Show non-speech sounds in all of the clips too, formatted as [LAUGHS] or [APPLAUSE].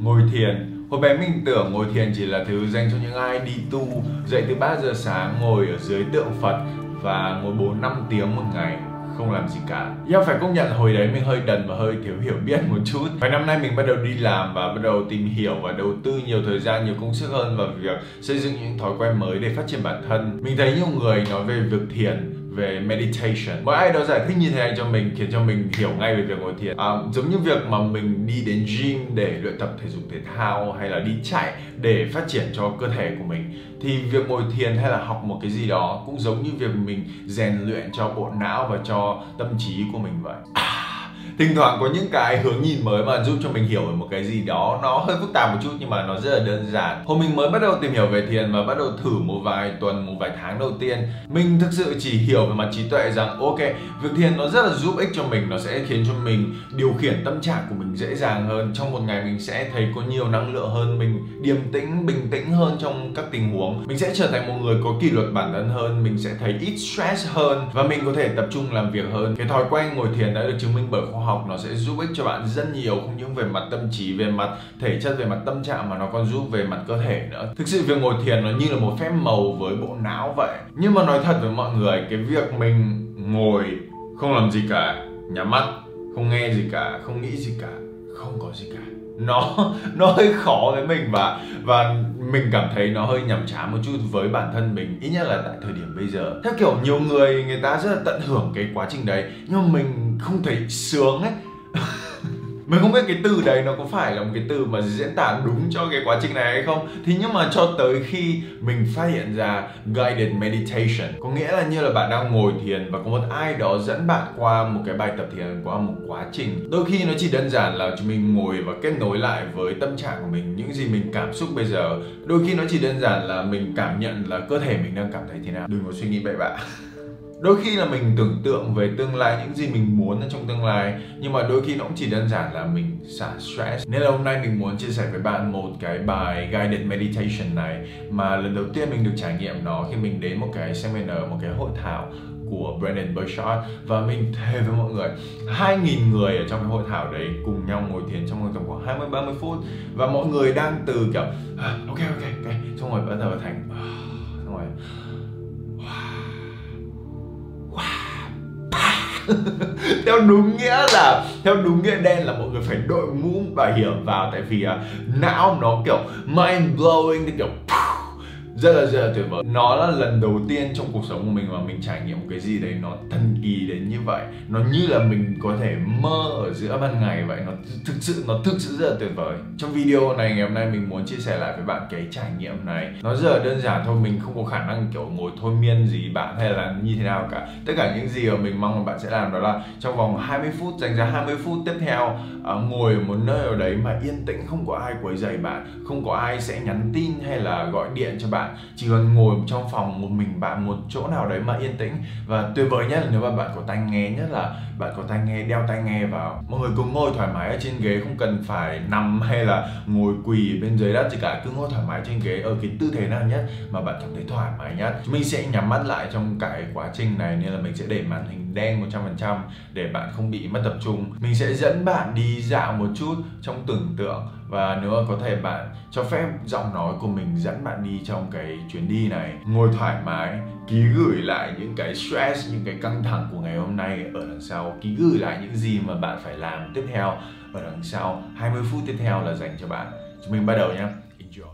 ngồi thiền. Hồi bé mình tưởng ngồi thiền chỉ là thứ dành cho những ai đi tu Dậy từ 3 giờ sáng ngồi ở dưới tượng Phật Và ngồi 4-5 tiếng một ngày không làm gì cả. Nhưng phải công nhận hồi đấy mình hơi đần và hơi thiếu hiểu biết một chút. Vài năm nay mình bắt đầu đi làm và bắt đầu tìm hiểu và đầu tư nhiều thời gian, nhiều công sức hơn vào việc xây dựng những thói quen mới để phát triển bản thân. Mình thấy nhiều người nói về việc thiền về meditation. Mỗi ai đó giải thích như thế này cho mình khiến cho mình hiểu ngay về việc ngồi thiền. À, giống như việc mà mình đi đến gym để luyện tập thể dục thể thao hay là đi chạy để phát triển cho cơ thể của mình thì việc ngồi thiền hay là học một cái gì đó cũng giống như việc mình rèn luyện cho bộ não và cho tâm trí của mình vậy. À thỉnh thoảng có những cái hướng nhìn mới mà giúp cho mình hiểu về một cái gì đó. Nó hơi phức tạp một chút nhưng mà nó rất là đơn giản. Hôm mình mới bắt đầu tìm hiểu về thiền và bắt đầu thử một vài tuần, một vài tháng đầu tiên, mình thực sự chỉ hiểu về mặt trí tuệ rằng, ok, việc thiền nó rất là giúp ích cho mình, nó sẽ khiến cho mình điều khiển tâm trạng của mình dễ dàng hơn. Trong một ngày mình sẽ thấy có nhiều năng lượng hơn, mình điềm tĩnh, bình tĩnh hơn trong các tình huống. Mình sẽ trở thành một người có kỷ luật bản thân hơn, mình sẽ thấy ít stress hơn và mình có thể tập trung làm việc hơn. Cái thói quen ngồi thiền đã được chứng minh bởi khoa học học nó sẽ giúp ích cho bạn rất nhiều, không những về mặt tâm trí, về mặt thể chất, về mặt tâm trạng mà nó còn giúp về mặt cơ thể nữa. Thực sự việc ngồi thiền nó như là một phép màu với bộ não vậy. Nhưng mà nói thật với mọi người, cái việc mình ngồi không làm gì cả, nhắm mắt, không nghe gì cả, không nghĩ gì cả, không có gì cả nó nó hơi khó với mình và và mình cảm thấy nó hơi nhàm chán một chút với bản thân mình, ít nhất là tại thời điểm bây giờ. Theo kiểu nhiều người người ta rất là tận hưởng cái quá trình đấy, nhưng mà mình không thấy sướng ấy. [LAUGHS] mình không biết cái từ đấy nó có phải là một cái từ mà diễn tả đúng cho cái quá trình này hay không. Thì nhưng mà cho tới khi mình phát hiện ra guided meditation, có nghĩa là như là bạn đang ngồi thiền và có một ai đó dẫn bạn qua một cái bài tập thiền, qua một quá trình. Đôi khi nó chỉ đơn giản là chúng mình ngồi và kết nối lại với tâm trạng của mình, những gì mình cảm xúc bây giờ. Đôi khi nó chỉ đơn giản là mình cảm nhận là cơ thể mình đang cảm thấy thế nào. Đừng có suy nghĩ bậy bạ đôi khi là mình tưởng tượng về tương lai những gì mình muốn trong tương lai nhưng mà đôi khi nó cũng chỉ đơn giản là mình xả stress. Nên là hôm nay mình muốn chia sẻ với bạn một cái bài guided meditation này mà lần đầu tiên mình được trải nghiệm nó khi mình đến một cái seminar một cái hội thảo của Brandon Burchard. Và mình thề với mọi người 2.000 người ở trong cái hội thảo đấy cùng nhau ngồi thiền trong tầm khoảng 20 30 phút. Và mọi người đang từ kiểu ah, ok ok ok. Xong rồi bắt đầu thành ah, [LAUGHS] theo đúng nghĩa là theo đúng nghĩa đen là mọi người phải đội mũ bảo hiểm vào. Tại vì uh, não nó kiểu mind blowing kiểu rất là rất là tuyệt vời. Nó là lần đầu tiên trong cuộc sống của mình mà mình trải nghiệm một cái gì đấy nó thần kỳ đến như vậy. Nó như là mình có thể mơ ở giữa ban ngày vậy. Nó thực sự, nó thực sự rất là tuyệt vời. Trong video này, ngày hôm nay mình muốn chia sẻ lại với bạn cái trải nghiệm này. Nó rất là đơn giản thôi, mình không có khả năng kiểu ngồi thôi miên gì bạn hay là như thế nào cả. Tất cả những gì mà mình mong là bạn sẽ làm đó là trong vòng 20 phút, dành ra 20 phút tiếp theo à, ngồi ở một nơi ở đấy mà yên tĩnh, không có ai quấy rầy bạn, không có ai sẽ nhắn tin hay là gọi điện cho bạn chỉ cần ngồi trong phòng một mình bạn, một chỗ nào đấy mà yên tĩnh. Và tuyệt vời nhất là nếu mà bạn có tai nghe nhất là bạn có tai nghe, đeo tai nghe vào. Mọi người cứ ngồi thoải mái ở trên ghế, không cần phải nằm [LAUGHS] hay là ngồi quỳ bên dưới đất gì cả. Cứ ngồi thoải mái trên ghế ở cái tư thế nào nhất mà bạn cảm thấy thoải mái nhất. Mình sẽ nhắm mắt lại trong cái quá trình này, nên là mình sẽ để màn hình đen 100% để bạn không bị mất tập trung. Mình sẽ dẫn bạn đi dạo một chút trong tưởng tượng và nếu có thể bạn cho phép giọng nói của mình dẫn bạn đi trong cái chuyến đi này, ngồi thoải mái, ký gửi lại những cái stress, những cái căng thẳng của ngày hôm nay ở đằng sau, ký gửi lại những gì mà bạn phải làm tiếp theo ở đằng sau. 20 phút tiếp theo là dành cho bạn. Chúng mình bắt đầu nhé. Enjoy.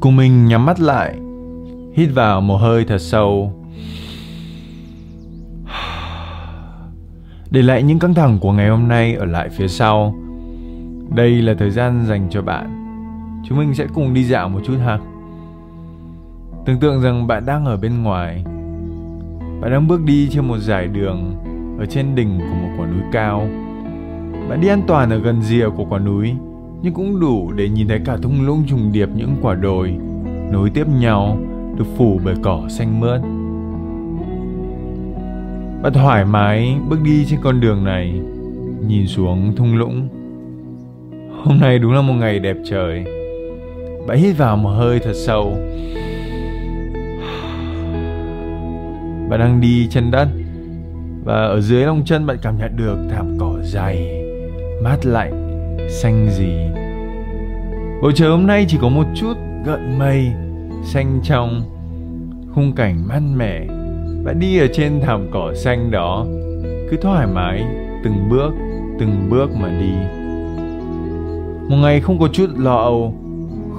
Cùng mình nhắm mắt lại, hít vào một hơi thật sâu. Để lại những căng thẳng của ngày hôm nay ở lại phía sau. Đây là thời gian dành cho bạn. Chúng mình sẽ cùng đi dạo một chút ha. Tưởng tượng rằng bạn đang ở bên ngoài. Bạn đang bước đi trên một dải đường ở trên đỉnh của một quả núi cao. Bạn đi an toàn ở gần rìa của quả núi, nhưng cũng đủ để nhìn thấy cả thung lũng trùng điệp những quả đồi nối tiếp nhau được phủ bởi cỏ xanh mướt bạn thoải mái bước đi trên con đường này, nhìn xuống thung lũng. Hôm nay đúng là một ngày đẹp trời. Bạn hít vào một hơi thật sâu. Bạn đang đi chân đất và ở dưới lòng chân bạn cảm nhận được thảm cỏ dày, mát lạnh, xanh gì bầu trời hôm nay chỉ có một chút gợn mây xanh trong, khung cảnh mát mẻ bạn đi ở trên thảm cỏ xanh đó. Cứ thoải mái, từng bước từng bước mà đi. Một ngày không có chút lo âu,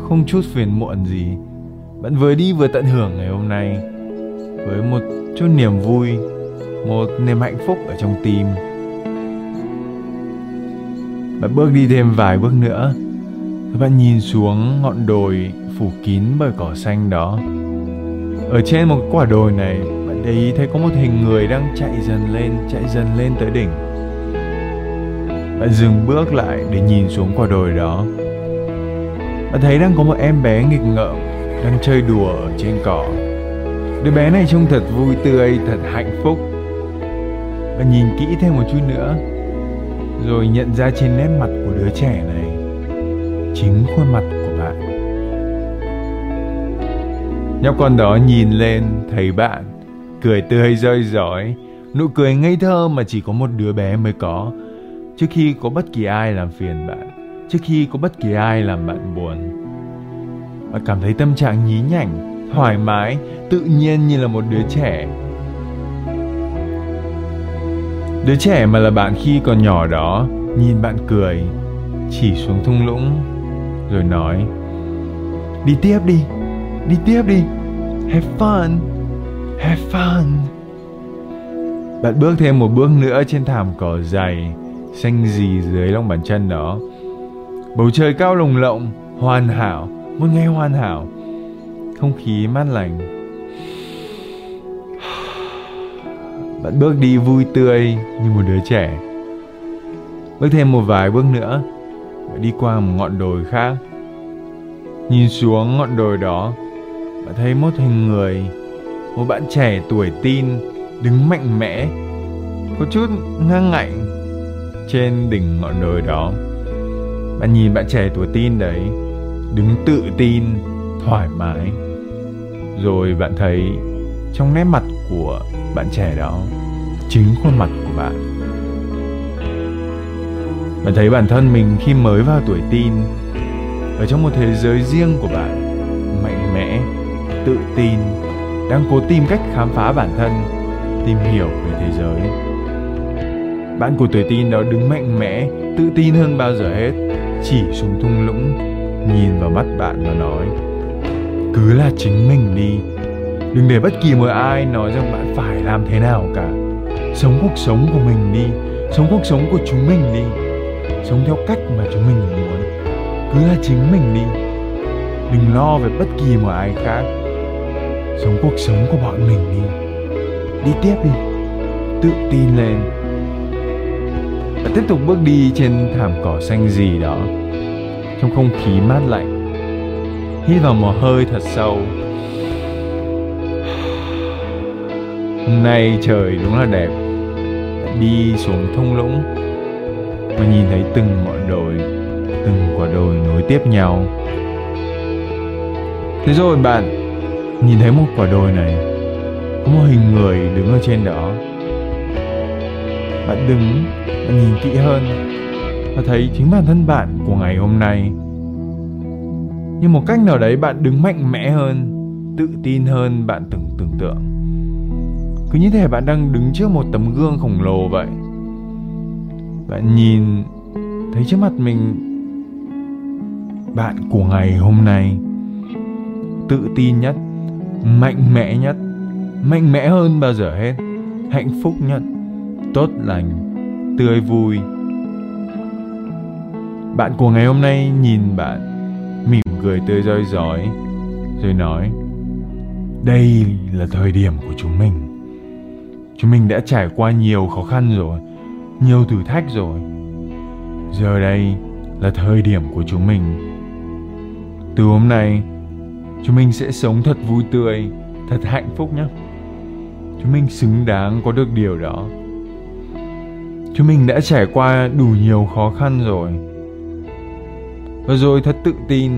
không chút phiền muộn gì, bạn vừa đi vừa tận hưởng ngày hôm nay với một chút niềm vui, một niềm hạnh phúc ở trong tim. Bạn bước đi thêm vài bước nữa, bạn nhìn xuống ngọn đồi phủ kín bởi cỏ xanh đó. Ở trên một quả đồi này để ý thấy có một hình người đang chạy dần lên, chạy dần lên tới đỉnh. Bạn dừng bước lại để nhìn xuống quả đồi đó. Bạn thấy đang có một em bé nghịch ngợm, đang chơi đùa ở trên cỏ. Đứa bé này trông thật vui tươi, thật hạnh phúc. Bạn nhìn kỹ thêm một chút nữa, rồi nhận ra trên nét mặt của đứa trẻ này, chính khuôn mặt của bạn. Nhóc con đó nhìn lên, thấy bạn cười tươi rơi rói nụ cười ngây thơ mà chỉ có một đứa bé mới có. Trước khi có bất kỳ ai làm phiền bạn, trước khi có bất kỳ ai làm bạn buồn. Bạn cảm thấy tâm trạng nhí nhảnh, thoải mái, tự nhiên như là một đứa trẻ. Đứa trẻ mà là bạn khi còn nhỏ đó, nhìn bạn cười, chỉ xuống thung lũng, rồi nói, đi tiếp đi đi tiếp đi, have fun have fun. Bạn bước thêm một bước nữa trên thảm cỏ dày, xanh gì dưới lòng bàn chân đó. Bầu trời cao lồng lộng, hoàn hảo, một ngày hoàn hảo. Không khí mát lành. Bạn bước đi vui tươi như một đứa trẻ. Bước thêm một vài bước nữa, bạn đi qua một ngọn đồi khác. Nhìn xuống ngọn đồi đó, bạn thấy một hình người một bạn trẻ tuổi tin đứng mạnh mẽ, có chút ngang ngạnh trên đỉnh ngọn đồi đó. Bạn nhìn bạn trẻ tuổi tin đấy, đứng tự tin, thoải mái. Rồi bạn thấy trong nét mặt của bạn trẻ đó, chính khuôn mặt của bạn. Bạn thấy bản thân mình khi mới vào tuổi tin ở trong một thế giới riêng của bạn, mạnh mẽ, tự tin đang cố tìm cách khám phá bản thân, tìm hiểu về thế giới. Bạn của tuổi tin đó đứng mạnh mẽ, tự tin hơn bao giờ hết, chỉ xuống thung lũng, nhìn vào mắt bạn và nói, cứ là chính mình đi. Đừng để bất kỳ một ai nói rằng bạn phải làm thế nào cả. Sống cuộc sống của mình đi, sống cuộc sống của chúng mình đi. Sống theo cách mà chúng mình muốn. Cứ là chính mình đi. Đừng lo về bất kỳ một ai khác sống cuộc sống của bọn mình đi. Đi tiếp đi. Tự tin lên. Và tiếp tục bước đi trên thảm cỏ xanh gì đó. Trong không khí mát lạnh. Hít vào một hơi thật sâu. Hôm nay trời đúng là đẹp. Đi xuống thung lũng. Và nhìn thấy từng ngọn đồi, từng quả đồi nối tiếp nhau. Thế rồi bạn nhìn thấy một quả đồi này, có một hình người đứng ở trên đó. Bạn đứng, bạn nhìn kỹ hơn và thấy chính bản thân bạn của ngày hôm nay. Như một cách nào đấy, bạn đứng mạnh mẽ hơn, tự tin hơn bạn từng tưởng tượng. Cứ như thể bạn đang đứng trước một tấm gương khổng lồ vậy. Bạn nhìn, thấy trước mặt mình bạn của ngày hôm nay. Tự tin nhất mạnh mẽ nhất, mạnh mẽ hơn bao giờ hết. Hạnh phúc nhất, tốt lành, tươi vui. Bạn của ngày hôm nay nhìn bạn, mỉm cười tươi rói rói, rồi nói, đây là thời điểm của chúng mình. Chúng mình đã trải qua nhiều khó khăn rồi, nhiều thử thách rồi. Giờ đây là thời điểm của chúng mình. Từ hôm nay chúng mình sẽ sống thật vui tươi, thật hạnh phúc nhé. Chúng mình xứng đáng có được điều đó. Chúng mình đã trải qua đủ nhiều khó khăn rồi. Và rồi thật tự tin,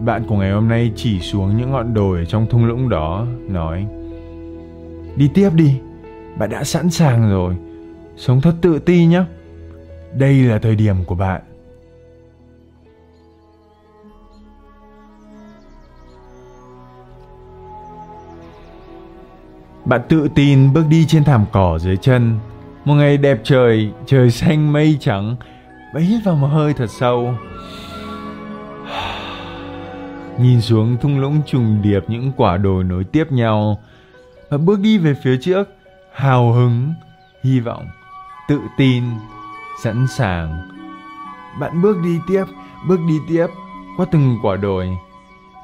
bạn của ngày hôm nay chỉ xuống những ngọn đồi trong thung lũng đó, nói, đi tiếp đi, bạn đã sẵn sàng rồi. Sống thật tự tin nhé. Đây là thời điểm của bạn. Bạn tự tin bước đi trên thảm cỏ dưới chân. Một ngày đẹp trời trời xanh mây trắng. Bạn hít vào một hơi thật sâu. [SIGHS] Nhìn xuống thung lũng trùng điệp những quả đồi nối tiếp nhau. Và bước đi về phía trước, hào hứng, hy vọng, tự tin, sẵn sàng. Bạn bước đi tiếp, bước đi tiếp qua từng quả đồi.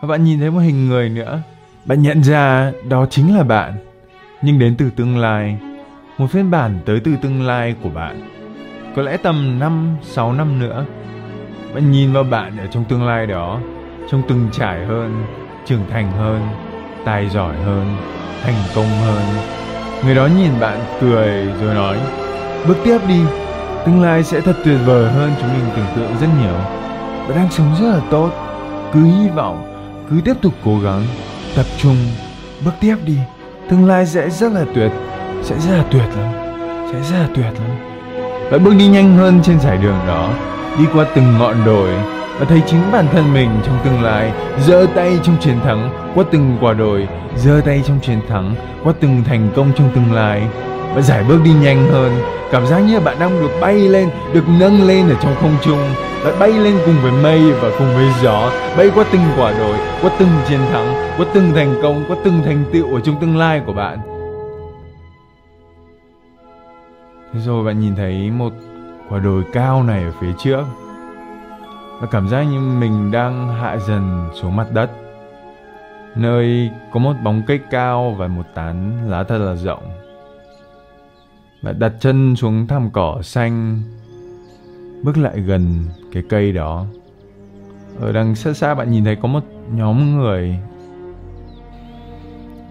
Và bạn nhìn thấy một hình người nữa. Bạn nhận ra đó chính là bạn nhưng đến từ tương lai một phiên bản tới từ tương lai của bạn. Có lẽ tầm 5, 6 năm nữa bạn nhìn vào bạn ở trong tương lai đó trông từng trải hơn trưởng thành hơn tài giỏi hơn thành công hơn. Người đó nhìn bạn cười rồi nói bước tiếp đi tương lai sẽ thật tuyệt vời hơn chúng mình tưởng tượng rất nhiều. Bạn đang sống rất là tốt cứ hy vọng cứ tiếp tục cố gắng tập trung bước tiếp đi tương lai sẽ rất là tuyệt, sẽ rất là tuyệt lắm, sẽ rất là tuyệt lắm. Bạn bước đi nhanh hơn trên giải đường đó, đi qua từng ngọn đồi và thấy chính bản thân mình trong tương lai, giơ tay trong chiến thắng qua từng quả đồi, giơ tay trong chiến thắng qua từng thành công trong tương lai và giải bước đi nhanh hơn. Cảm giác như bạn đang được bay lên, được nâng lên ở trong không trung bạn bay lên cùng với mây và cùng với gió, bay qua từng quả đồi, qua từng chiến thắng, qua từng thành công, qua từng thành tựu ở trong tương lai của bạn. Thế rồi bạn nhìn thấy một quả đồi cao này ở phía trước. Và cảm giác như mình đang hạ dần xuống mặt đất. Nơi có một bóng cây cao và một tán lá thật là rộng bạn đặt chân xuống thảm cỏ xanh, bước lại gần cái cây đó. Ở đằng xa xa bạn nhìn thấy có một nhóm người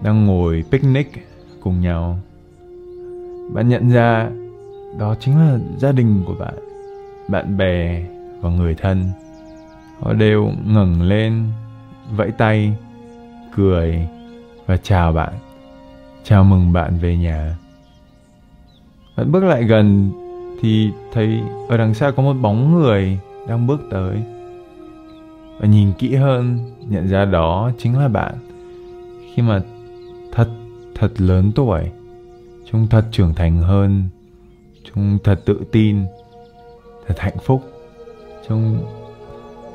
đang ngồi picnic cùng nhau. Bạn nhận ra đó chính là gia đình của bạn bạn bè và người thân. Họ đều ngẩng lên, vẫy tay, cười và chào bạn, chào mừng bạn về nhà bạn bước lại gần thì thấy ở đằng xa có một bóng người đang bước tới. Và nhìn kỹ hơn, nhận ra đó chính là bạn. Khi mà thật thật lớn tuổi, trông thật trưởng thành hơn, trông thật tự tin, thật hạnh phúc, trông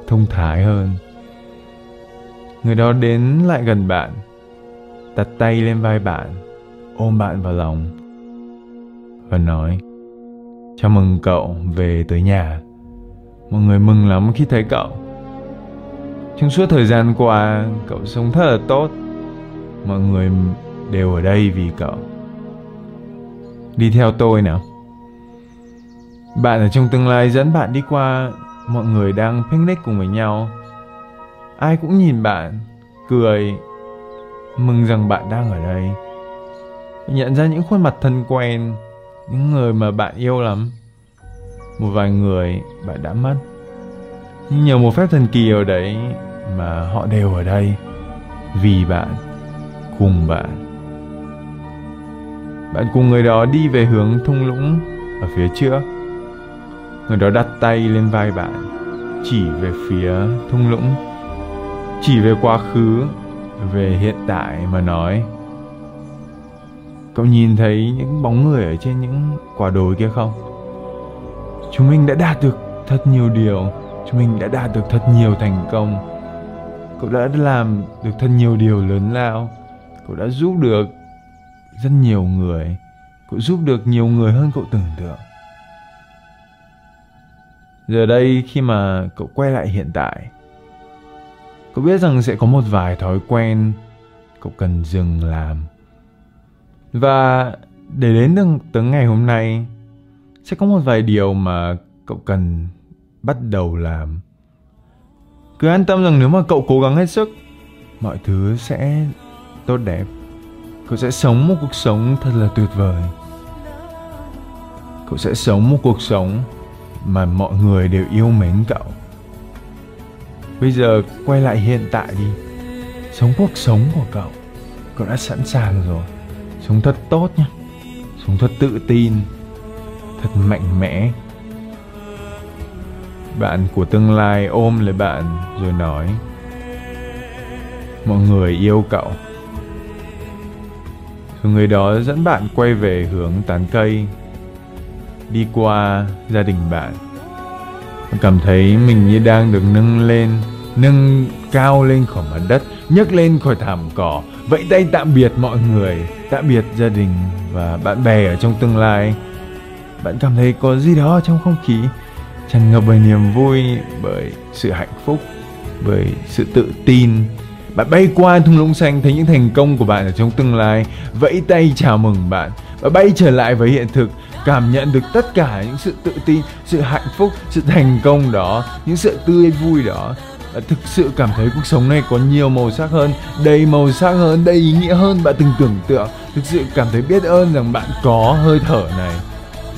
thông thái hơn. Người đó đến lại gần bạn, đặt tay lên vai bạn, ôm bạn vào lòng và nói, chào mừng cậu về tới nhà. Mọi người mừng lắm khi thấy cậu. Trong suốt thời gian qua, cậu sống thật là tốt. Mọi người đều ở đây vì cậu. Đi theo tôi nào. Bạn ở trong tương lai dẫn bạn đi qua, mọi người đang picnic cùng với nhau. Ai cũng nhìn bạn, cười, mừng rằng bạn đang ở đây. Nhận ra những khuôn mặt thân quen những người mà bạn yêu lắm, một vài người bạn đã mất. Nhưng nhờ một phép thần kỳ ở đấy mà họ đều ở đây vì bạn, cùng bạn. Bạn cùng người đó đi về hướng thung lũng ở phía trước. Người đó đặt tay lên vai bạn, chỉ về phía thung lũng, chỉ về quá khứ, về hiện tại mà nói cậu nhìn thấy những bóng người ở trên những quả đồi kia không? Chúng mình đã đạt được thật nhiều điều. Chúng mình đã đạt được thật nhiều thành công. Cậu đã làm được thật nhiều điều lớn lao. Cậu đã giúp được rất nhiều người. Cậu giúp được nhiều người hơn cậu tưởng tượng. Giờ đây khi mà cậu quay lại hiện tại, cậu biết rằng sẽ có một vài thói quen cậu cần dừng làm và để đến được tới ngày hôm nay, sẽ có một vài điều mà cậu cần bắt đầu làm. Cứ an tâm rằng nếu mà cậu cố gắng hết sức, mọi thứ sẽ tốt đẹp. Cậu sẽ sống một cuộc sống thật là tuyệt vời. Cậu sẽ sống một cuộc sống mà mọi người đều yêu mến cậu. Bây giờ quay lại hiện tại đi. Sống cuộc sống của cậu cậu đã sẵn sàng rồi sống thật tốt nhé sống thật tự tin, thật mạnh mẽ. Bạn của tương lai ôm lấy bạn rồi nói, mọi người yêu cậu. Rồi người đó dẫn bạn quay về hướng tán cây, đi qua gia đình bạn. Cảm thấy mình như đang được nâng lên nâng cao lên khỏi mặt đất, nhấc lên khỏi thảm cỏ. Vẫy tay tạm biệt mọi người, tạm biệt gia đình và bạn bè ở trong tương lai. Bạn cảm thấy có gì đó trong không khí? Tràn ngập bởi niềm vui, bởi sự hạnh phúc, bởi sự tự tin. Bạn bay qua thung lũng xanh, thấy những thành công của bạn ở trong tương lai. Vẫy tay chào mừng bạn và bay trở lại với hiện thực. Cảm nhận được tất cả những sự tự tin, sự hạnh phúc, sự thành công đó, những sự tươi vui đó. Ờ, thực sự cảm thấy cuộc sống này có nhiều màu sắc hơn, đầy màu sắc hơn, đầy ý nghĩa hơn bạn từng tưởng tượng. Thực sự cảm thấy biết ơn rằng bạn có hơi thở này.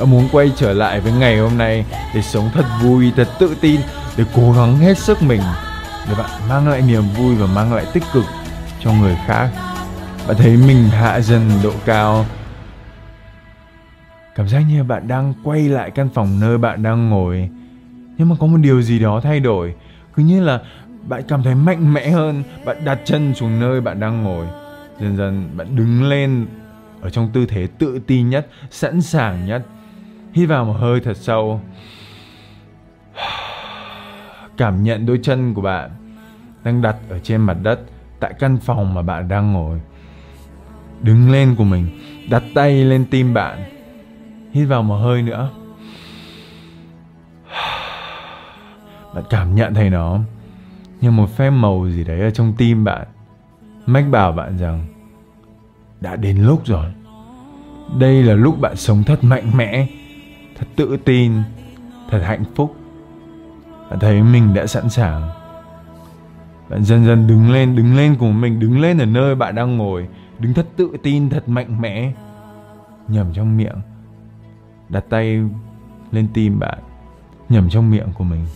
Bạn muốn quay trở lại với ngày hôm nay để sống thật vui, thật tự tin, để cố gắng hết sức mình, để bạn mang lại niềm vui và mang lại tích cực cho người khác. Bạn thấy mình hạ dần độ cao. Cảm giác như bạn đang quay lại căn phòng nơi bạn đang ngồi. Nhưng mà có một điều gì đó thay đổi cứ như là bạn cảm thấy mạnh mẽ hơn, bạn đặt chân xuống nơi bạn đang ngồi. Dần dần bạn đứng lên ở trong tư thế tự tin nhất, sẵn sàng nhất. Hít vào một hơi thật sâu. [SIGHS] Cảm nhận đôi chân của bạn đang đặt ở trên mặt đất, tại căn phòng mà bạn đang ngồi. Đứng lên của mình, đặt tay lên tim bạn. Hít vào một hơi nữa. [SIGHS] bạn cảm nhận thấy nó. Như một phép màu gì đấy ở trong tim bạn, mách bảo bạn rằng, đã đến lúc rồi. Đây là lúc bạn sống thật mạnh mẽ, thật tự tin, thật hạnh phúc. Bạn thấy mình đã sẵn sàng. Bạn dần dần đứng lên đứng lên cùng mình, đứng lên ở nơi bạn đang ngồi, đứng thật tự tin, thật mạnh mẽ. Nhầm trong miệng, đặt tay lên tim bạn. Nhầm trong miệng của mình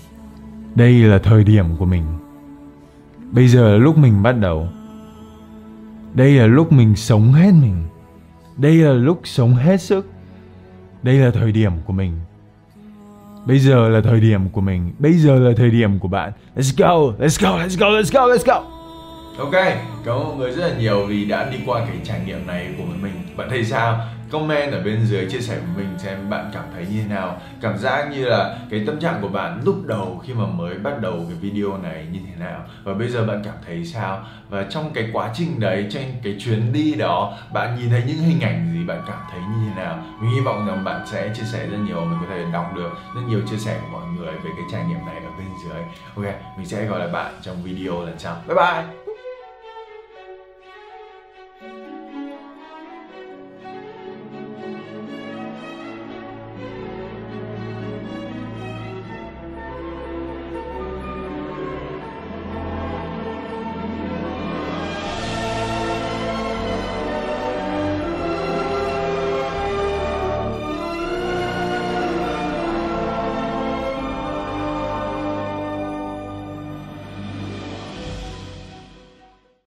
đây là thời điểm của mình. Bây giờ là lúc mình bắt đầu. Đây là lúc mình sống hết mình. Đây là lúc sống hết sức. Đây là thời điểm của mình. Bây giờ là thời điểm của mình. Bây giờ là thời điểm của bạn. Let's go let's go let's go let's go let's go. Ok, cảm ơn mọi người rất là nhiều vì đã đi qua cái trải nghiệm này của mình. Bạn thấy sao? Comment ở bên dưới chia sẻ với mình xem bạn cảm thấy như thế nào. Cảm giác như là cái tâm trạng của bạn lúc đầu khi mà mới bắt đầu cái video này như thế nào. Và bây giờ bạn cảm thấy sao? Và trong cái quá trình đấy, trên cái chuyến đi đó, bạn nhìn thấy những hình ảnh gì? Bạn cảm thấy như thế nào? Mình hy vọng rằng bạn sẽ chia sẻ rất nhiều mình có thể đọc được rất nhiều chia sẻ của mọi người về cái trải nghiệm này ở bên dưới. Ok, mình sẽ gọi lại bạn trong video lần sau. Bye bye!